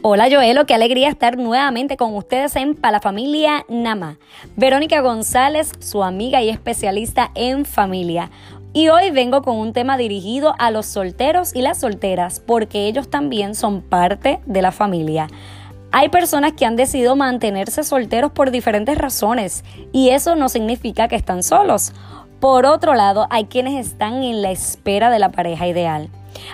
Hola Joelo, qué alegría estar nuevamente con ustedes en Para la Familia Nama. Verónica González, su amiga y especialista en familia. Y hoy vengo con un tema dirigido a los solteros y las solteras, porque ellos también son parte de la familia. Hay personas que han decidido mantenerse solteros por diferentes razones y eso no significa que están solos. Por otro lado, hay quienes están en la espera de la pareja ideal.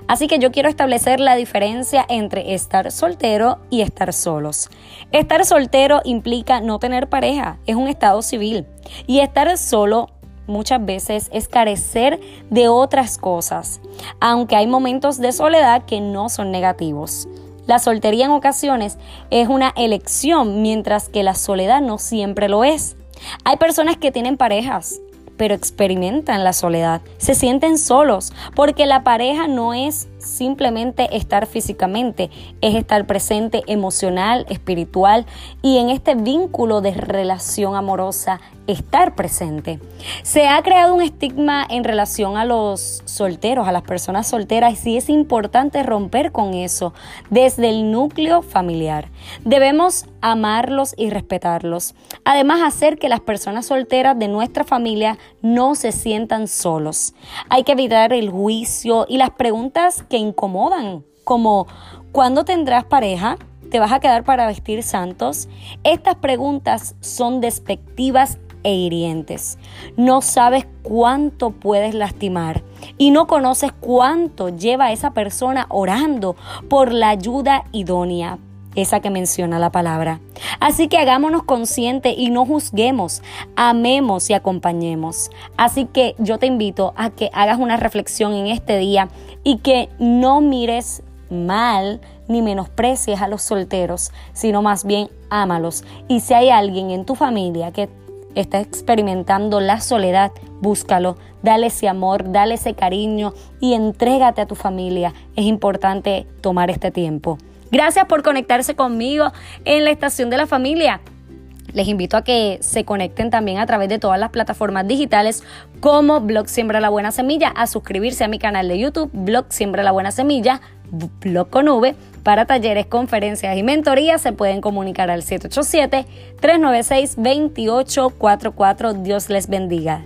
Así que yo quiero establecer la diferencia entre estar soltero y estar solos. Estar soltero implica no tener pareja, es un estado civil. Y estar solo muchas veces es carecer de otras cosas, aunque hay momentos de soledad que no son negativos. La soltería en ocasiones es una elección, mientras que la soledad no siempre lo es. Hay personas que tienen parejas, pero experimentan la soledad, se sienten solos, porque la pareja no es simplemente estar físicamente, es estar presente emocional, espiritual y en este vínculo de relación amorosa, estar presente. Se ha creado un estigma en relación a los solteros, a las personas solteras, y es importante romper con eso desde el núcleo familiar. Debemos amarlos y respetarlos. Además, hacer que las personas solteras de nuestra familia no se sientan solos. Hay que evitar el juicio y las preguntas que incomodan, como ¿cuándo tendrás pareja? ¿Te vas a quedar para vestir santos? Estas preguntas son despectivas e hirientes. No sabes cuánto puedes lastimar y no conoces cuánto lleva esa persona orando por la ayuda idónea, esa que menciona la palabra. Así que hagámonos conscientes y no juzguemos, amemos y acompañemos. Así que yo te invito a que hagas una reflexión en este día y que no mires mal ni menosprecies a los solteros, sino más bien ámalos. Y si hay alguien en tu familia que está experimentando la soledad, búscalo, dale ese amor, dale ese cariño y entrégate a tu familia. Es importante tomar este tiempo. Gracias por conectarse conmigo en la estación de la familia. Les invito a que se conecten también a través de todas las plataformas digitales como Blog Siembra la Buena Semilla, a suscribirse a mi canal de YouTube, Blog Siembra la Buena Semilla, Blog con V. Para talleres, conferencias y mentorías se pueden comunicar al 787-396-2844. Dios les bendiga.